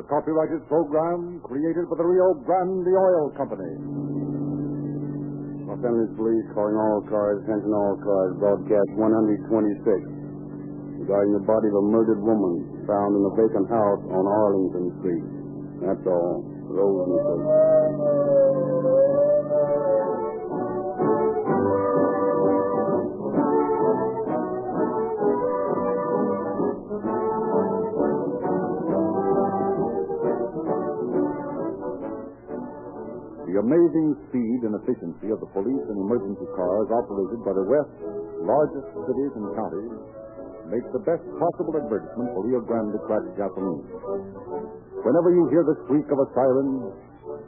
a copyrighted program created by the Rio Grande Oil Company. Los Angeles Police calling all cars, attention all cars, broadcast 126. Regarding the body of a murdered woman found in a vacant house on Arlington Street. That's all. The amazing speed and efficiency of the police and emergency cars operated by the West's largest cities and counties make the best possible advertisement for Rio Grande cracked gasoline. Whenever you hear the squeak of a siren,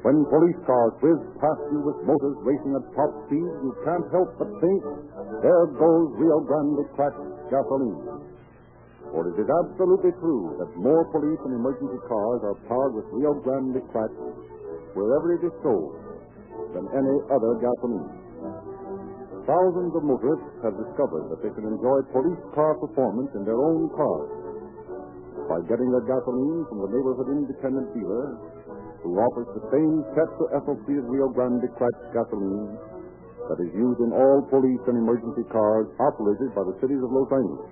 when police cars whiz past you with motors racing at top speed, you can't help but think, there goes Rio Grande cracked gasoline. For it is absolutely true that more police and emergency cars are powered with Rio Grande cracked wherever it is sold than any other gasoline. Thousands of motorists have discovered that they can enjoy police car performance in their own cars by getting their gasoline from the neighborhood independent dealer who offers the same tetraethyl Rio Grande cracked gasoline that is used in all police and emergency cars operated by the cities of Los Angeles,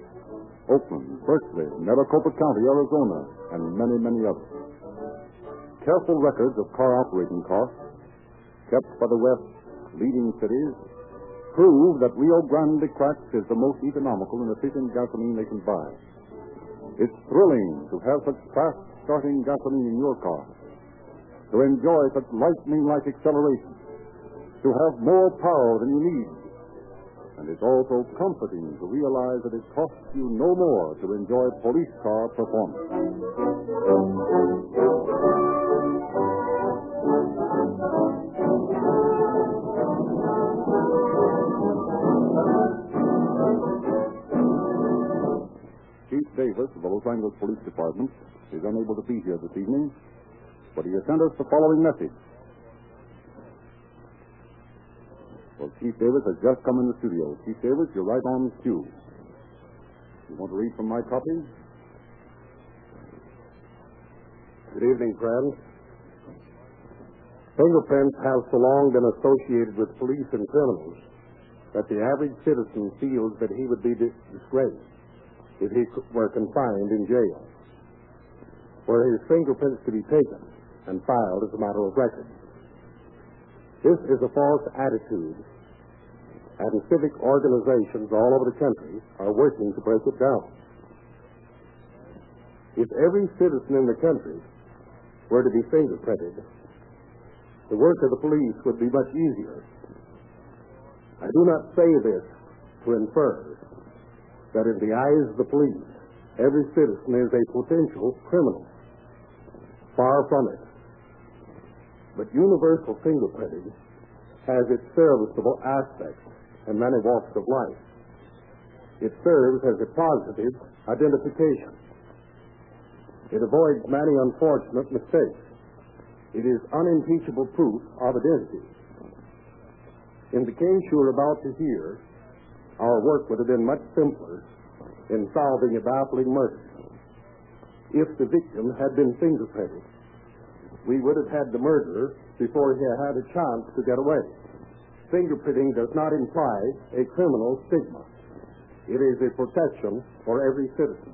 Oakland, Berkeley, Maricopa County, Arizona, and many, many others. Careful records of car operating costs kept by the West's leading cities prove that Rio Grande Cracked is the most economical and efficient gasoline they can buy. It's thrilling to have such fast starting gasoline in your car, to enjoy such lightning like acceleration, to have more power than you need. And it's also comforting to realize that it costs you no more to enjoy police car performance. Davis of the Los Angeles Police Department is unable to be here this evening, but he has sent us the following message. Well, Chief Davis has just come in the studio. Chief Davis, you're right on the cue. You want to read from my copy? Good evening, friends. Fingerprints have so long been associated with police and criminals that the average citizen feels that he would be disgraced if he were confined in jail, were his fingerprints to be taken and filed as a matter of record. This is a false attitude, and civic organizations all over the country are working to break it down. If every citizen in the country were to be fingerprinted, the work of the police would be much easier. I do not say this to infer that in the eyes of the police, every citizen is a potential criminal. Far from it. But universal fingerprinting has its serviceable aspects in many walks of life. It serves as a positive identification. It avoids many unfortunate mistakes. It is unimpeachable proof of identity. In the case you're about to hear, our work would have been much simpler in solving a baffling murder. If the victim had been fingerprinted, we would have had the murderer before he had a chance to get away. Fingerprinting does not imply a criminal stigma. It is a protection for every citizen.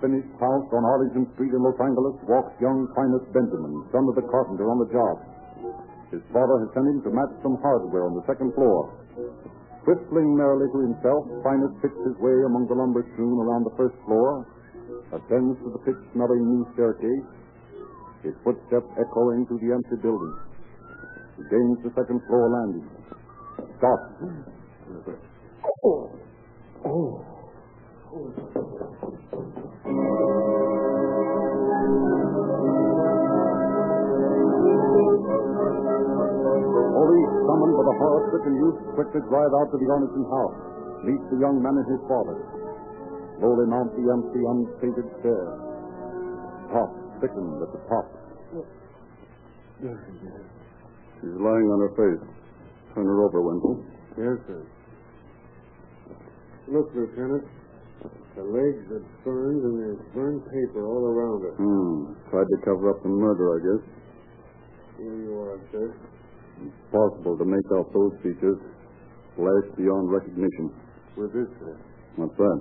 To half-finished house on Arlington Street in Los Angeles walks young Finus Benjamin, son of the carpenter on the job. His father has sent him to match some hardware on the second floor. Whistling merrily to himself, Finus picks his way among the lumber strewn around the first floor, ascends to the pitch-smelling new staircase, his footsteps echoing through the empty building. He gains the second floor landing. Stop. Oh. Oh. Oh. Police summoned by the horror-stricken youth quickly drive out to the Ormiston house, meet the young man and his father. Slowly mount the empty, unpainted stair. Top, thickened at the top. She's lying on her face. Turn her over, Wenzel. Yes, sir. Look, Lieutenant. The legs are burned and there's burned paper all around it. Hmm. Tried to cover up the murder, I guess. Here you are, sir. It's possible to make out those features. Flash beyond recognition. With this, sir. What's that?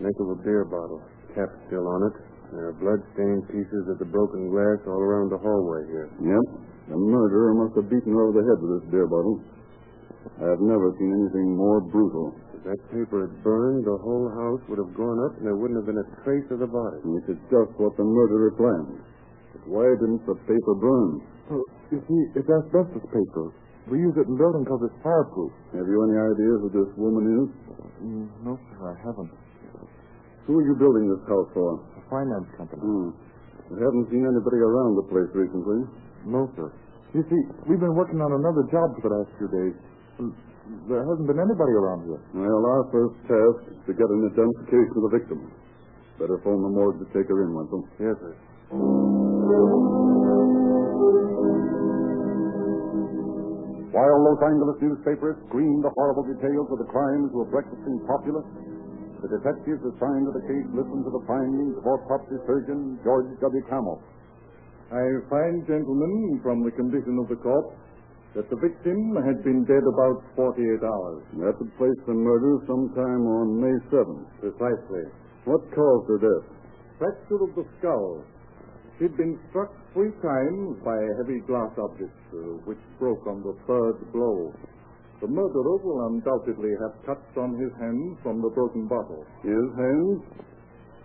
Neck of a beer bottle. Cap still on it. There are blood-stained pieces of the broken glass all around the hallway here. Yep. The murderer must have beaten her over the head with this beer bottle. I have never seen anything more brutal. If that paper had burned, the whole house would have gone up and there wouldn't have been a trace of the body. Which is just what the murderer planned. But why didn't the paper burn? Well, you see, it's asbestos paper. We use it in building because it's fireproof. Have you any idea who this woman is? Mm, no, sir, I haven't. Who are you building this house for? A finance company. Hmm. I haven't seen anybody around the place recently. No, sir. You see, we've been working on another job for the last few days. There hasn't been anybody around here. Well, our first task is to get an identification of the victim. Better phone the morgue to take her in, Wenzel. Yes, sir. While Los Angeles newspapers screamed the horrible details of the crimes of a breakfasting populace, the detectives assigned to the case listened to the findings of autopsy surgeon George W. Camel. I find, gentlemen, from the condition of the corpse, that the victim had been dead about 48 hours. That would place the murder sometime on May 7th. Precisely. What caused her death? Fracture of the skull. She'd been struck three times by a heavy glass object, uh, which broke on the third blow. The murderer will undoubtedly have cuts on his hands from the broken bottle. His hands?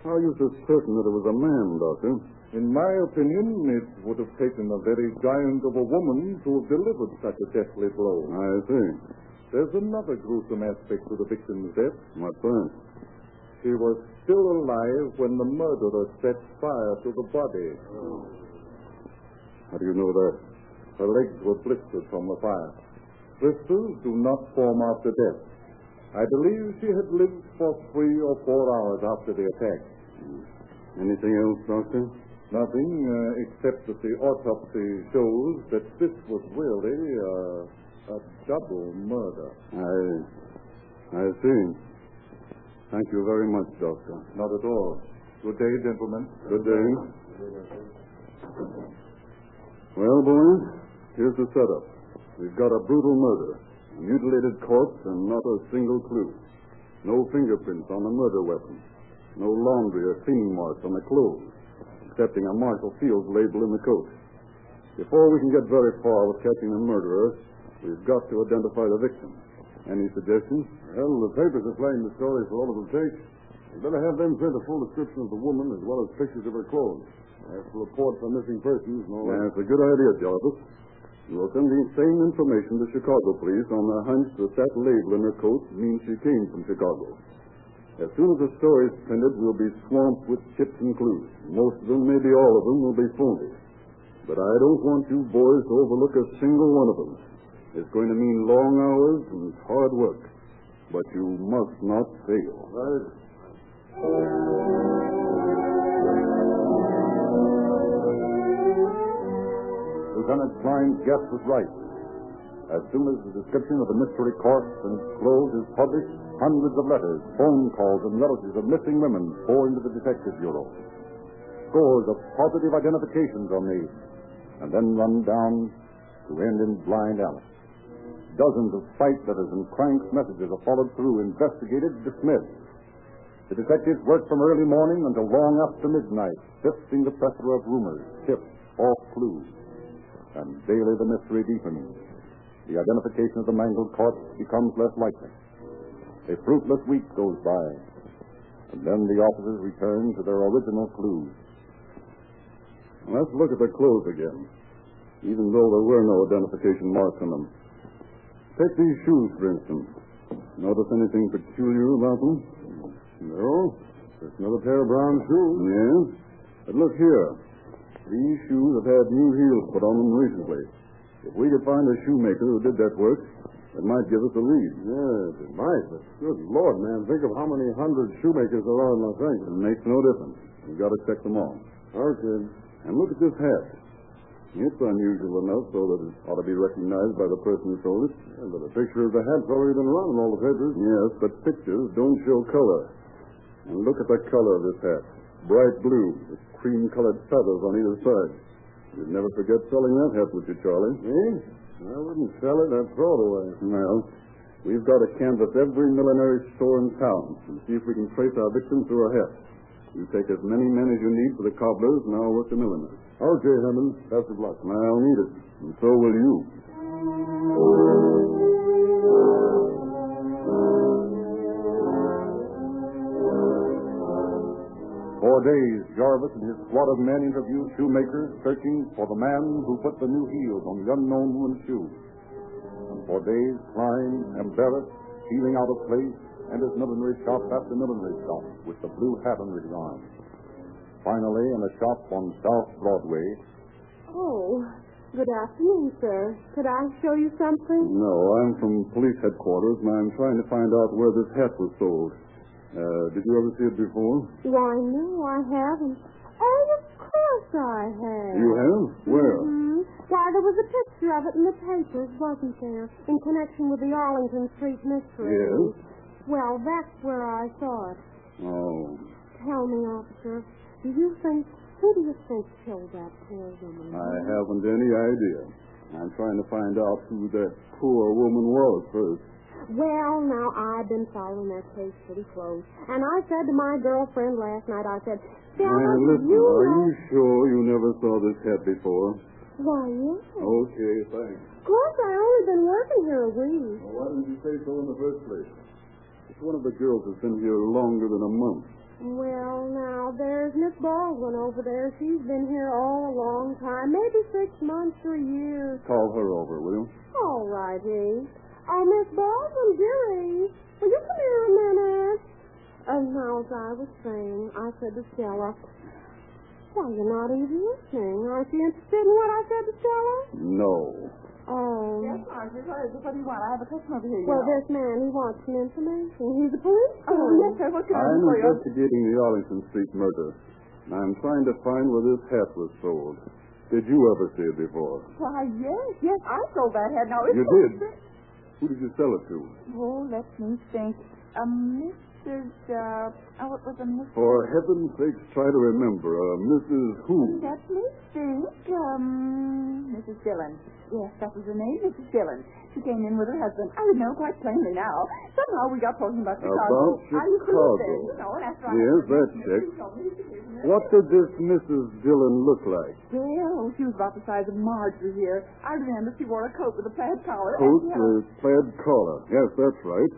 How are you so certain that it was a man, Doctor? In my opinion, it would have taken a very giant of a woman to have delivered such a deathly blow. I see. There's another gruesome aspect to the victim's death. What's that? She was still alive when the murderer set fire to the body. How do you know that? Her legs were blistered from the fire. Blisters do not form after death. I believe she had lived for three or four hours after the attack. Hmm. Anything else, Doctor? Nothing uh, except that the autopsy shows that this was really uh, a double murder. I. I see. Thank you very much, Doctor. Not at all. Good day, gentlemen. Good day. Well, boys, here's the setup. We've got a brutal murder, a mutilated corpse, and not a single clue. No fingerprints on the murder weapon. No laundry or cleaning marks on the clothes, excepting a Marshall Field's label in the coat. Before we can get very far with catching the murderer, we've got to identify the victim. Any suggestions? Well, the papers are playing the story for all it'll take. We'd better have them send a full description of the woman as well as pictures of her clothes. As to report for missing persons and all that. That's a good idea, Jarvis. We'll send the same information to Chicago police on the hunch that that label in her coat means she came from Chicago. As soon as the story's printed, we'll be swamped with tips and clues. Most of them, maybe all of them, will be phony. But I don't want you boys to overlook a single one of them. It's going to mean long hours and hard work. But you must not fail. Right. Lieutenant Klein's guess was right. As soon as the description of the mystery corpse and its clothes is published, hundreds of letters, phone calls, and relatives of missing women pour into the Detective Bureau. Scores of positive identifications are made, and then run down to end in blind alley. Dozens of sight letters and Crank's messages are followed through, investigated, dismissed. The detectives work from early morning until long after midnight, sifting the plethora of rumors, tips, false clues. And daily the mystery deepens. The identification of the mangled corpse becomes less likely. A fruitless week goes by, and then the officers return to their original clues. Let's look at the clothes again, even though there were no identification marks on them. Take these shoes, for instance. Notice anything peculiar about them? No. Just another pair of brown shoes? Yes. But look here. These shoes have had new heels put on them recently. If we could find a shoemaker who did that work, it might give us a lead. Yes, it might, but good Lord, man, think of how many hundred shoemakers there are in Los Angeles. It makes no difference. We've got to check them all. Okay. And look at this hat. It's unusual enough so that it ought to be recognized by the person who sold it. Yeah, but a picture of the hat's already been around in all the papers. Yes, but pictures don't show color. And look at the color of this hat. Bright blue, with cream-colored feathers on either side. You'd never forget selling that hat, would you, Charlie? Eh? I wouldn't sell it, I'd throw it away. Well, we've got to canvass every millinery store in town and see if we can trace our victim through a hat. You take as many men as you need for the cobblers, and I'll work the milliners. Okay, Herman. Best of luck. I'll need it, and so will you. Oh, days, Jarvis and his squad of men interviewed shoemakers searching for the man who put the new heels on the unknown woman's shoes. And for days, Klein, embarrassed, feeling out of place, and entered millinery shop after millinery shop with the blue hat under his arm. Finally, in a shop on South Broadway, Oh, good afternoon, sir. Could I show you something? No, I'm from police headquarters, and I'm trying to find out where this hat was sold. Uh, did you ever see it before? Why, no, I haven't. Oh, of course I have. You have? Where? hmm Why, there was a picture of it in the papers, wasn't there? In connection with the Arlington Street mystery. Yes. Well, that's where I saw it. Oh. Tell me, officer, do you think, who do you think killed that poor woman? I haven't any idea. I'm trying to find out who that poor woman was first. Well, now, I've been following that case pretty close. And I said to my girlfriend last night, I said, Now, listen, you are know... you sure you never saw this hat before? Why, yes. Okay, thanks. Of course, I've only been working here a week. Well, why didn't you say so in the first place? It's one of the girls has been here longer than a month. Well, now, there's Miss Baldwin over there. She's been here all a long time, maybe six months or a year. Call her over, will you? All righty. Oh, Miss Baldwin, dearie, will you come here a minute? Oh, and now, as I was saying, I said to Stella, why, you're not even listening. Aren't you interested in what I said to Stella? No. Oh. Margaret. What is it? What do you want? I have a customer over here. Well, know. this man, he wants some information. He's a policeman. Oh, yes, sir. What can I I'm do for you? investigating the Arlington Street murder. And I'm trying to find where this hat was sold. Did you ever see it before? Why, yes, yes. I sold that head. Now, it's You did? Who did you sell it to? Oh, let me think. Um, Mrs. Uh, oh, what was a Mrs. For heaven's sake, try to remember. Uh, Mrs. Who? Let me think. Um, Mrs. Dillon. Yes, that was her name, Mrs. Dillon. She came in with her husband. I know quite plainly now. Somehow we got talking about Chicago. About I live there, you know, and after I... Yes, that checks. What did this Mrs. Dillon look like? Well, she was about the size of Marjorie here. I remember she wore a coat with a plaid collar. Coat she had a- with plaid collar. Yes, that's right.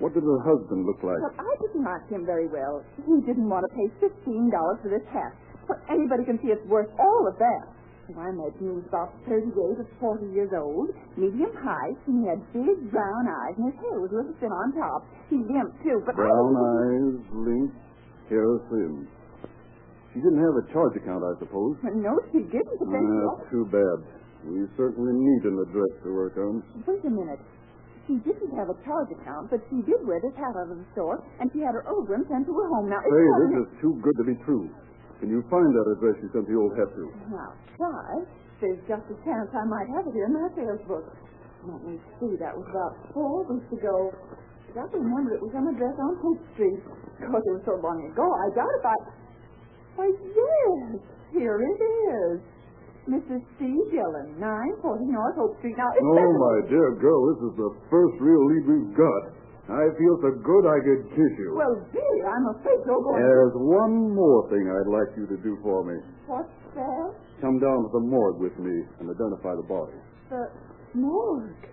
What did her husband look like? Well, I didn't like him very well. He didn't want to pay fifteen dollars for this hat. But anybody can see it's worth all of that. So I imagine he was about thirty-eight or forty years old, medium height, and he had big brown eyes, and his hair was a little thin on top. He limped too, but Brown eyes, limp, hair thin. She didn't have a charge account, I suppose. No, she didn't. But then Ah, That's too bad. We certainly need an address to work on. Wait a minute. She didn't have a charge account, but she did wear this hat out of the store, and she had her old one sent to her home. Now, it's Say, this is too good to be true. Can you find that address you sent the old hat to? Now, try. There's just a chance I might have it here in my sales book. Let me see. That was about four weeks ago. I remember it was an address on Hope Street. Of course, it was so long ago. I doubt if I... Why, yes. Here it is. Mrs. C. Dillon, 940 North Hope Street. Now, it's Oh, my dear girl, this is the first real lead we've got. I feel so good I could kiss you. Well, dear, I'm afraid you're going There's one more thing I'd like you to do for me. What's that? Come down to the morgue with me and identify the body. The morgue.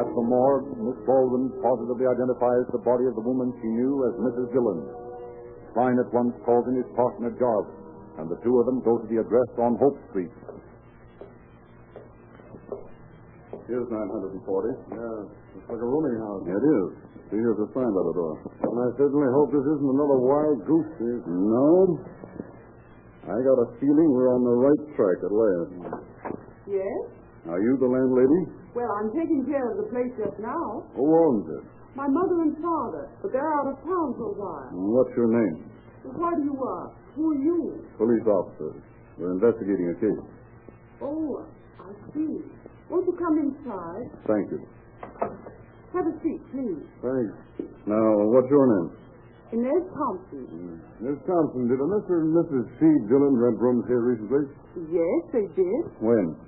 At the morgue, Miss Baldwin positively identifies the body of the woman she knew as Mrs. Dillon. Klein at once calls in his partner Jarvis, and the two of them go to the address on Hope Street. Here's 940. Yeah, looks like a rooming house. It is. See, here's a sign by the door. And I certainly hope this isn't another wild goose chase. No. I got a feeling we're on the right track at last. Yes? Are you the landlady? Well, I'm taking care of the place just now. Who owns it? My mother and father, but they're out of town for a while. What's your name? Why do you ask? Who are you? Police officer. We're investigating a case. Oh, I see. Won't you come inside? Thank you. Have a seat, please. Thanks. Now, what's your name? Inez Thompson. Hmm. Miss Thompson, did a Mr. and Mrs. C. Dillon rent rooms here recently? Yes, they did. When?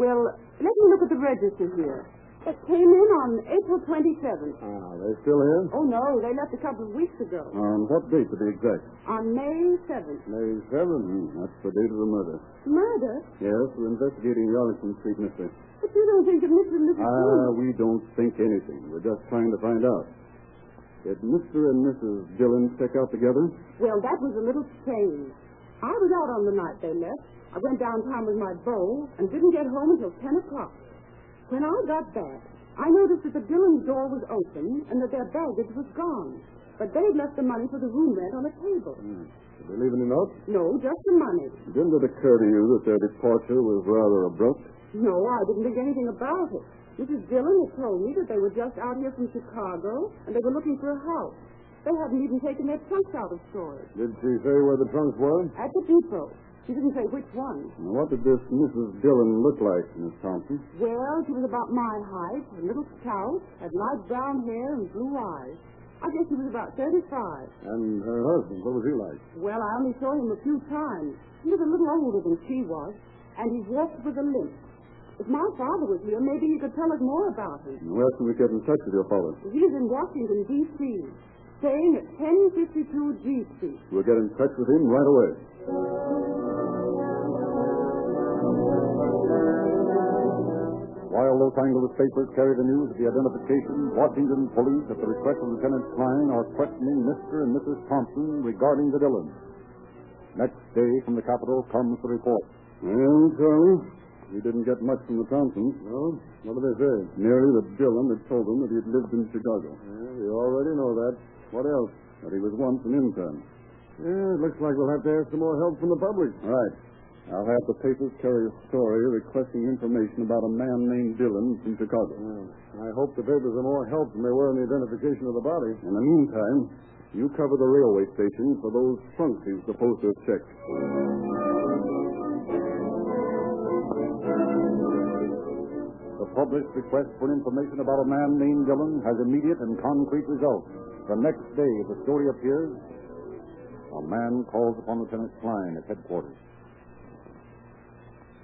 Well, let me look at the register here. It came in on April 27th. Ah, they're still here? Oh, no, they left a couple of weeks ago. On what date to be exact? On May 7th. May 7th. Hmm, that's the date of the murder. Murder? Yes, we're investigating the Arlington Street mystery. But you don't think that Mr. and Mrs. Ah, we don't think anything. We're just trying to find out. Did Mr. and Mrs. Dillon check out together? Well, that was a little strange. I was out on the night they left. I went downtown with my bow and didn't get home until 10 o'clock. When I got back, I noticed that the Dillon's door was open and that their baggage was gone. But they'd left the money for the room rent on a table. Hmm. Did they leave any notes? No, just the money. Didn't it occur to you that their departure was rather abrupt? No, I didn't think anything about it. Mrs. Dillon had told me that they were just out here from Chicago and they were looking for a house. They hadn't even taken their trunks out of storage. Did she say where the trunks were? At the depot. She didn't say which one. What did this Mrs. Dillon look like, Miss Thompson? Well, she was about my height, a little stout, had light brown hair and blue eyes. I guess she was about 35. And her husband, what was he like? Well, I only saw him a few times. He was a little older than she was, and he walked with a limp. If my father was here, maybe he could tell us more about him. Where can we get in touch with your father? He's in Washington, D.C., staying at 1052 G Street. We'll get in touch with him right away. While Los Angeles papers carry the news of the identification, Washington police, at the request of Lieutenant Klein, are questioning Mr. and Mrs. Thompson regarding the Dillons. Next day, from the Capitol comes the report. Well, Charlie, we didn't get much from the Thompsons. No? What did they say? Merely that Dillon had told them that he had lived in Chicago. Yeah, you already know that. What else? That he was once an intern. Yeah, it looks like we'll have to ask some more help from the public. Right. I'll have the papers carry a story requesting information about a man named Dillon from Chicago. I hope the papers are more help than they were in the identification of the body. In the meantime, you cover the railway station for those trunks he's supposed to have checked. The public's request for information about a man named Dillon has immediate and concrete results. The next day, the story appears. A man calls upon Lieutenant Klein at headquarters.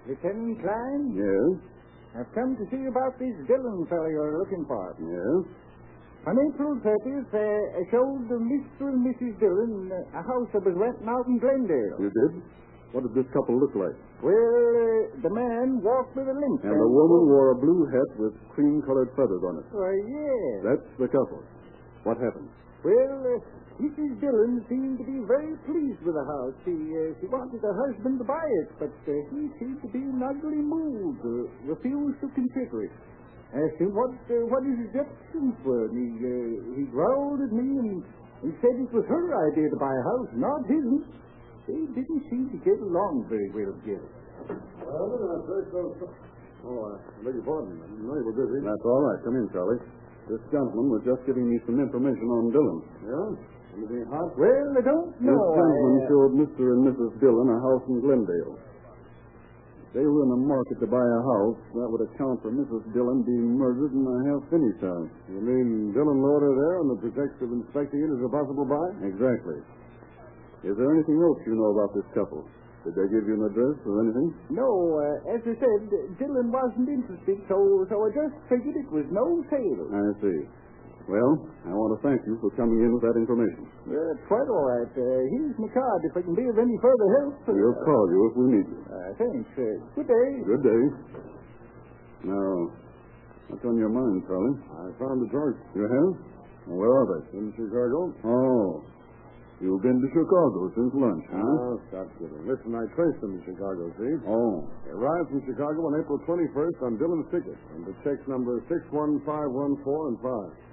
Lieutenant Klein, Yes? I've come to see you about this Dillon fellow you're looking for. Yes? On April 30th, uh, I showed Mr. and Mrs. Dillon a house that was renting out in Glendale. You did? What did this couple look like? Well, uh, the man walked with a limp. And the woman wore a blue hat with cream-colored feathers on it. Why, yes. That's the couple. What happened? Well, uh, Mrs. Dillon seemed to be very pleased with the house. She, uh, she wanted her husband to buy it, but uh, he seemed to be in an ugly mood, uh, refused to consider it. Asked him what, uh, what his objections were, and he, uh, he growled at me and, and said it was her idea to buy a house, not his. They didn't seem to get along very well together. Well, then, I first Oh, I beg your pardon. I didn't know you were busy. That's all right. Come in, Charlie. This gentleman was just giving me some information on Dillon. Yeah? Anything hot? Well, I don't This know. gentleman I, uh, showed Mr. and Mrs. Dillon a house in Glendale. If they were in the market to buy a house, that would account for Mrs. Dillon being murdered in a half-finished house. You mean Dillon lured her there on the pretext of inspecting it as a possible buy? Exactly. Is there anything else you know about this couple? Did they give you an address or anything? No, uh, as I said, Dillon wasn't interested, so so I just figured it was no sale. I see. Well, I want to thank you for coming in with that information. Uh, quite all right. Uh, here's my card if I can be of any further help. We'll call you if we need you. Uh, thanks. Uh, good day. Good day. Now, what's on your mind, Charlie? I found the trunks You have? Well, where are they? in Chicago. Oh. You've been to Chicago since lunch, huh? Oh, stop kidding. Listen, I traced them in Chicago, see? Oh. They arrived from Chicago on April 21st on Dillon's ticket, and the checks number 61514 and 5.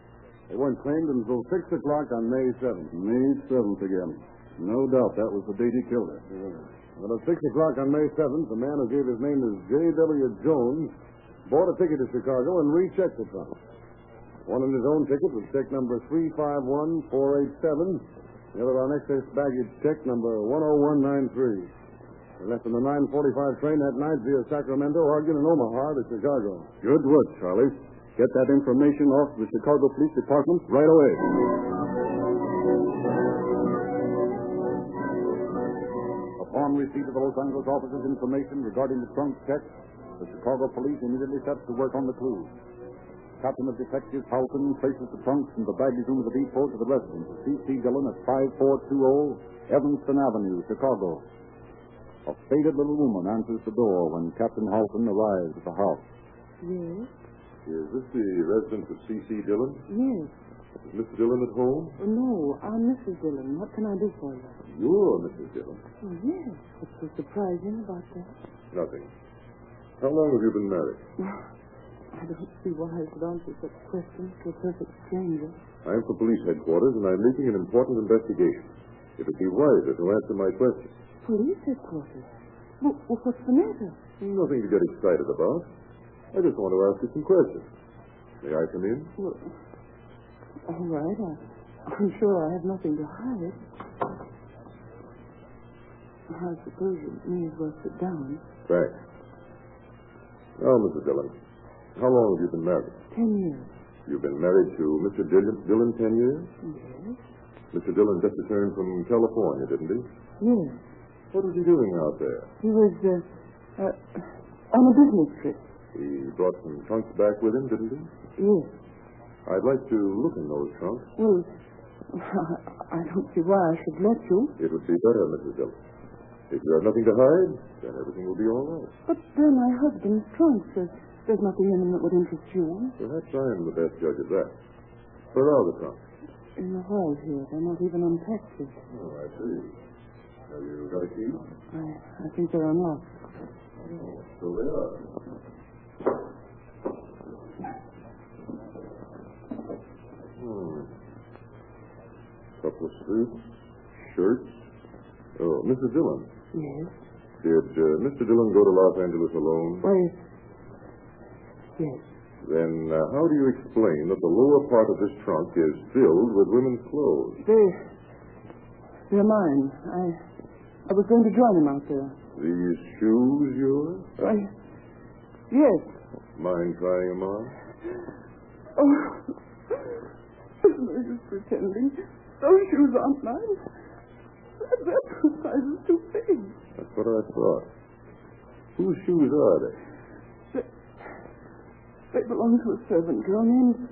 They weren't claimed until 6 o'clock on May 7th. May 7th again. No doubt that was the date he killed her. Yeah. Well, at 6 o'clock on May 7th, the man who gave his name as J.W. Jones bought a ticket to Chicago and rechecked the trunk. One on his own ticket was check number 351487, the other on excess baggage check number 10193. They left in the 945 train that night via Sacramento, Oregon, and Omaha to Chicago. Good work, Charlie. Get that information off the Chicago Police Department right away. Upon receipt of the Los Angeles officer's information regarding the trunk check, the Chicago police immediately sets to work on the clues. Captain of Detectives Halton places the trunks from the baggage room of the depot to the residence of C.C. Dillon at 5420 Evanston Avenue, Chicago. A faded little woman answers the door when Captain Halton arrives at the house. Yes, Is this the residence of C.C. Dillon? yes. Is Mr. Dillon at home? Oh, no, I'm Mrs. Dillon. What can I do for you? You're Mrs. Dillon. Oh, yes. What's so surprising about that? Nothing. How long have you been married? I don't see why I should answer such questions to a perfect stranger. I'm from police headquarters, and I'm leading an important investigation. It would be wiser to answer my questions. Police headquarters? Well, what's the matter? Nothing to get excited about. I just want to ask you some questions. May I come in? Well, all right. I, I'm sure I have nothing to hide. I suppose you may as well sit down. Thanks. Now, Mrs. Dillon, how long have you been married? Ten years. You've been married to Mr. Dillon, Dillon ten years? Yes. Mr. Dillon just returned from California, didn't he? Yes. What was he doing out there? He was uh, uh, on a business trip. He brought some trunks back with him, didn't he? Yes. I'd like to look in those trunks. Well, I don't see why I should let you. It would be better, Mrs. Dillon. If you have nothing to hide, then everything will be all right. But they're my husband's trunks. There's, there's nothing in them that would interest you. Perhaps I am the best judge of that. Where are the trunks? In the hall here. They're not even unpacked yet. Oh, I see. Have you got a key? I, I think they're unlocked. Oh, So they are. Hmm. Couple of suits, shirts. Oh, Mrs. Dillon. Yes. Did uh, Mr. Dillon go to Los Angeles alone? Why, yes. Then uh, how do you explain that the lower part of this trunk is filled with women's clothes? They, they're mine. I, I was going to join him out there. These shoes yours? Why, yes. Mind trying them on? Oh, there's no use pretending. Those shoes aren't mine. That- That size is too big. That's what I thought. Whose shoes are they? They belong to a servant girl named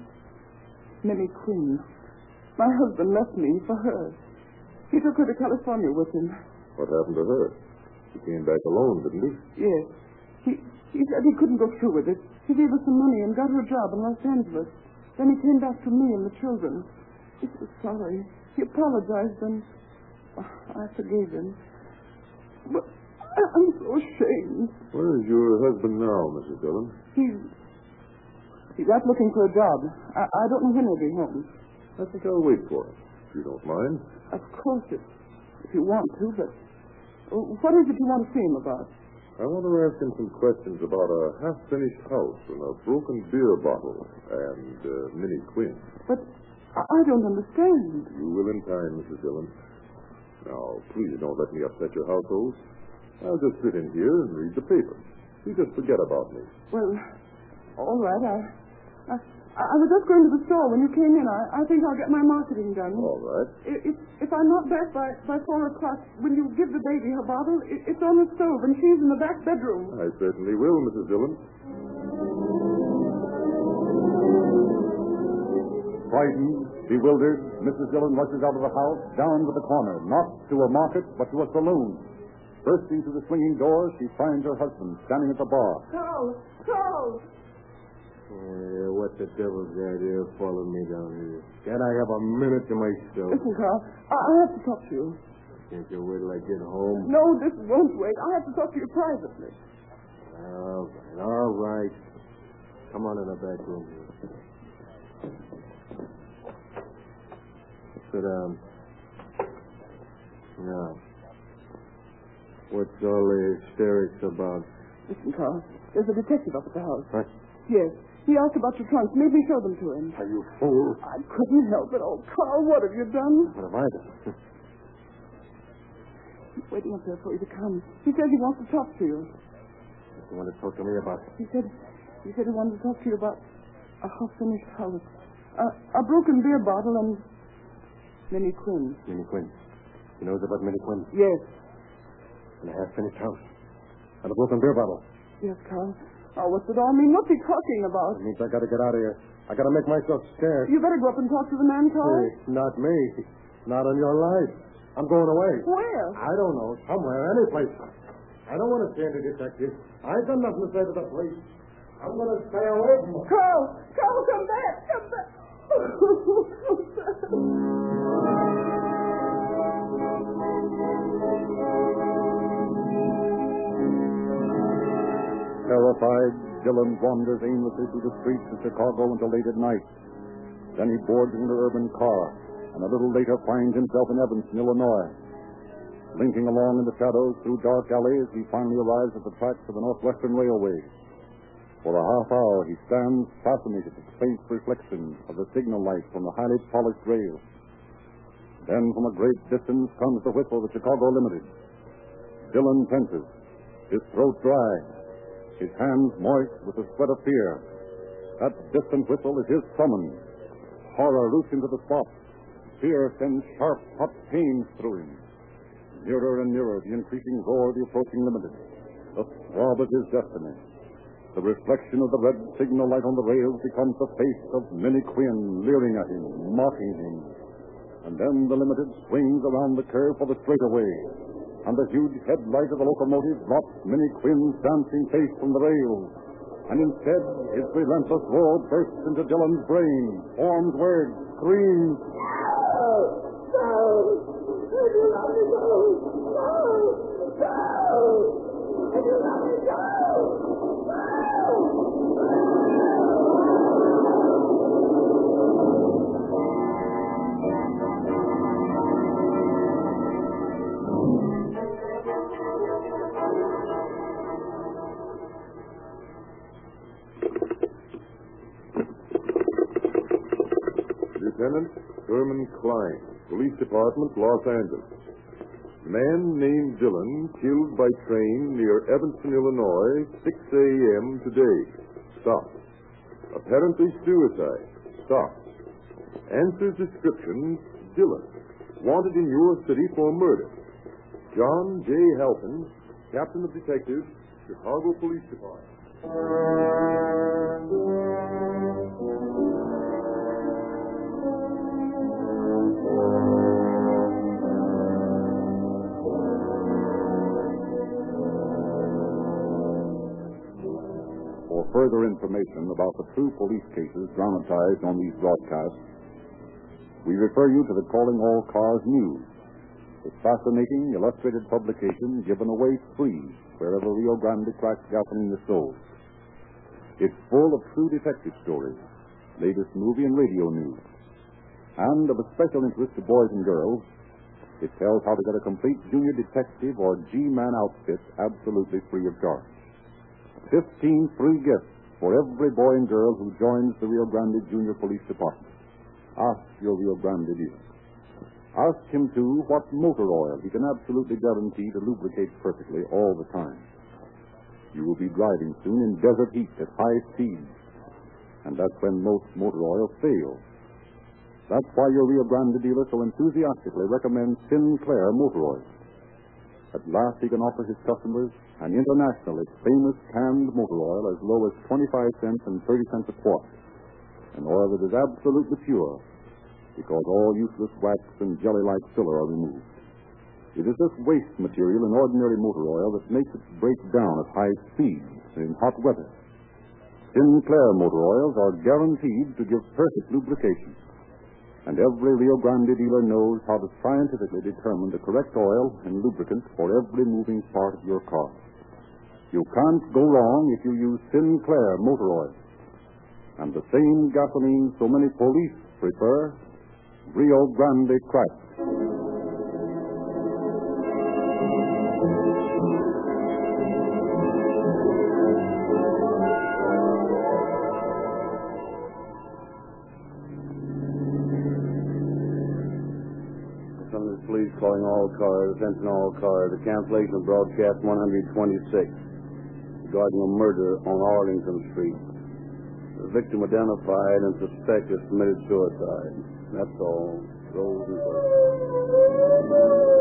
Minnie Quinn. My husband left me for her. He took her to California with him. What happened to her? She came back alone, didn't he? Yes. He he said he couldn't go through with it. He gave us some money and got her a job in Los Angeles. Then he came back to me and the children. He was sorry. He apologized and oh, I forgave him. But I- I'm so ashamed. Where is your husband now, Mrs. Dillon? He's he's out looking for a job. I, I don't know when he'll be home. I think I'll wait for him, if you don't mind. Of course, if, if you want to, but uh, what is it you want to see him about? I want to ask him some questions about a half-finished house and a broken beer bottle and uh, Minnie Quinn. But I, I don't understand. You will in time, Mrs. Dillon. Now, please don't let me upset your household. I'll just sit in here and read the paper. You just forget about me. Well, all right. I, I, I was just going to the store when you came in. I, I think I'll get my marketing done. All right. If, if I'm not back by, by four o'clock, will you give the baby her bottle? It, it's on the stove, and she's in the back bedroom. I certainly will, Mrs. Dillon. Frightened, bewildered, Mrs. Dillon rushes out of the house, down to the corner, not to a market, but to a saloon. Bursting through the swinging door, she finds her husband standing at the bar. Charles! Charles! Uh, what the devil's the idea of following me down here? Can't I have a minute to myself? Listen, Carl, I, I have to talk to you. Can't you wait till I get home? No, this won't wait. I have to talk to you privately. All right, all right. Come on in the back room. Sit down. Now, what's all the hysterics about? Listen, Carl, there's a detective up at the house. What? Yes. He asked about your trunks. Made me show them to him. Are you fool? I couldn't help it. Oh, Carl, what have you done? What have I done? He's waiting up there for you to come. He says he wants to talk to you. you want to talk to me about? He said he said he wanted to talk to you about a half-finished house. Uh, a broken beer bottle and Minnie Quinn. Minnie Quinn. He knows about Minnie Quinn. Yes. And a half-finished house. And a broken beer bottle. Yes, Carl. Oh, what's it all mean? What's he talking about? It means I gotta get out of here. I gotta make myself scarce. You better go up and talk to the man, Carl. Hey, not me. Not on your life. I'm going away. Where? I don't know. Somewhere, any place. I don't want to see any detective. I've done nothing to say to the police. I'm going to stay away from them. Carl! Carl, come back! Come back! Terrified, Dillon wanders aimlessly through the streets of Chicago until late at night. Then he boards an urban car, and a little later finds himself in Evanston, Illinois. Linking along in the shadows through dark alleys, he finally arrives at the tracks of the Northwestern Railway. For a half hour, he stands fascinated at the faint reflection of the signal light from the highly polished rail. Then, from a great distance, comes the whistle of the Chicago Limited. Dillon tenses, his throat dry, his hands moist with the sweat of fear. That distant whistle is his summons. Horror roots into the spot. Fear sends sharp, hot pains through him. Nearer and nearer, the increasing roar of the approaching limited. The throb of his destiny. The reflection of the red signal light on the rails becomes the face of Minnie Quinn leering at him, mocking him. And then the limited swings around the curve for the straightaway. And the huge headlight of the locomotive blocks Minnie Quinn's dancing face from the rails. And instead, his relentless roar bursts into Dillon's brain, forms words, screams. Lieutenant Herman Klein, Police Department, Los Angeles. Man named Dillon killed by train near Evanston, Illinois, 6 a.m. today. Stop. Apparently suicide. Stop. Answers description, Dillon. Wanted in your city for murder. John J. Halpin, Captain of Detectives, Chicago Police Department. Further information about the true police cases dramatized on these broadcasts, we refer you to the Calling All Cars News, a fascinating illustrated publication given away free wherever Rio Grande crack gasoline is sold. It's full of true detective stories, latest movie and radio news, and of a special interest to boys and girls, it tells how to get a complete junior detective or G-man outfit absolutely free of charge. 15 free gifts for every boy and girl who joins the Rio Grande Junior Police Department. Ask your Rio Grande dealer. Ask him, too, what motor oil he can absolutely guarantee to lubricate perfectly all the time. You will be driving soon in desert heat at high speeds, and that's when most motor oil fails. That's why your Rio Grande dealer so enthusiastically recommends Sinclair motor oil. At last, he can offer his customers an internationally famous canned motor oil as low as 25 cents and 30 cents a quart. An oil that is absolutely pure because all useless wax and jelly-like filler are removed. It is this waste material in ordinary motor oil that makes it break down at high speeds in hot weather. Sinclair motor oils are guaranteed to give perfect lubrication. Every Rio Grande dealer knows how to scientifically determine the correct oil and lubricant for every moving part of your car. You can't go wrong if you use Sinclair motor oil. And the same gasoline so many police prefer, Rio Grande Cracked. Calling all cars, attention all cars, the cancellation of broadcast 126 regarding a murder on Arlington Street. The victim identified and suspected committed suicide. That's all. Those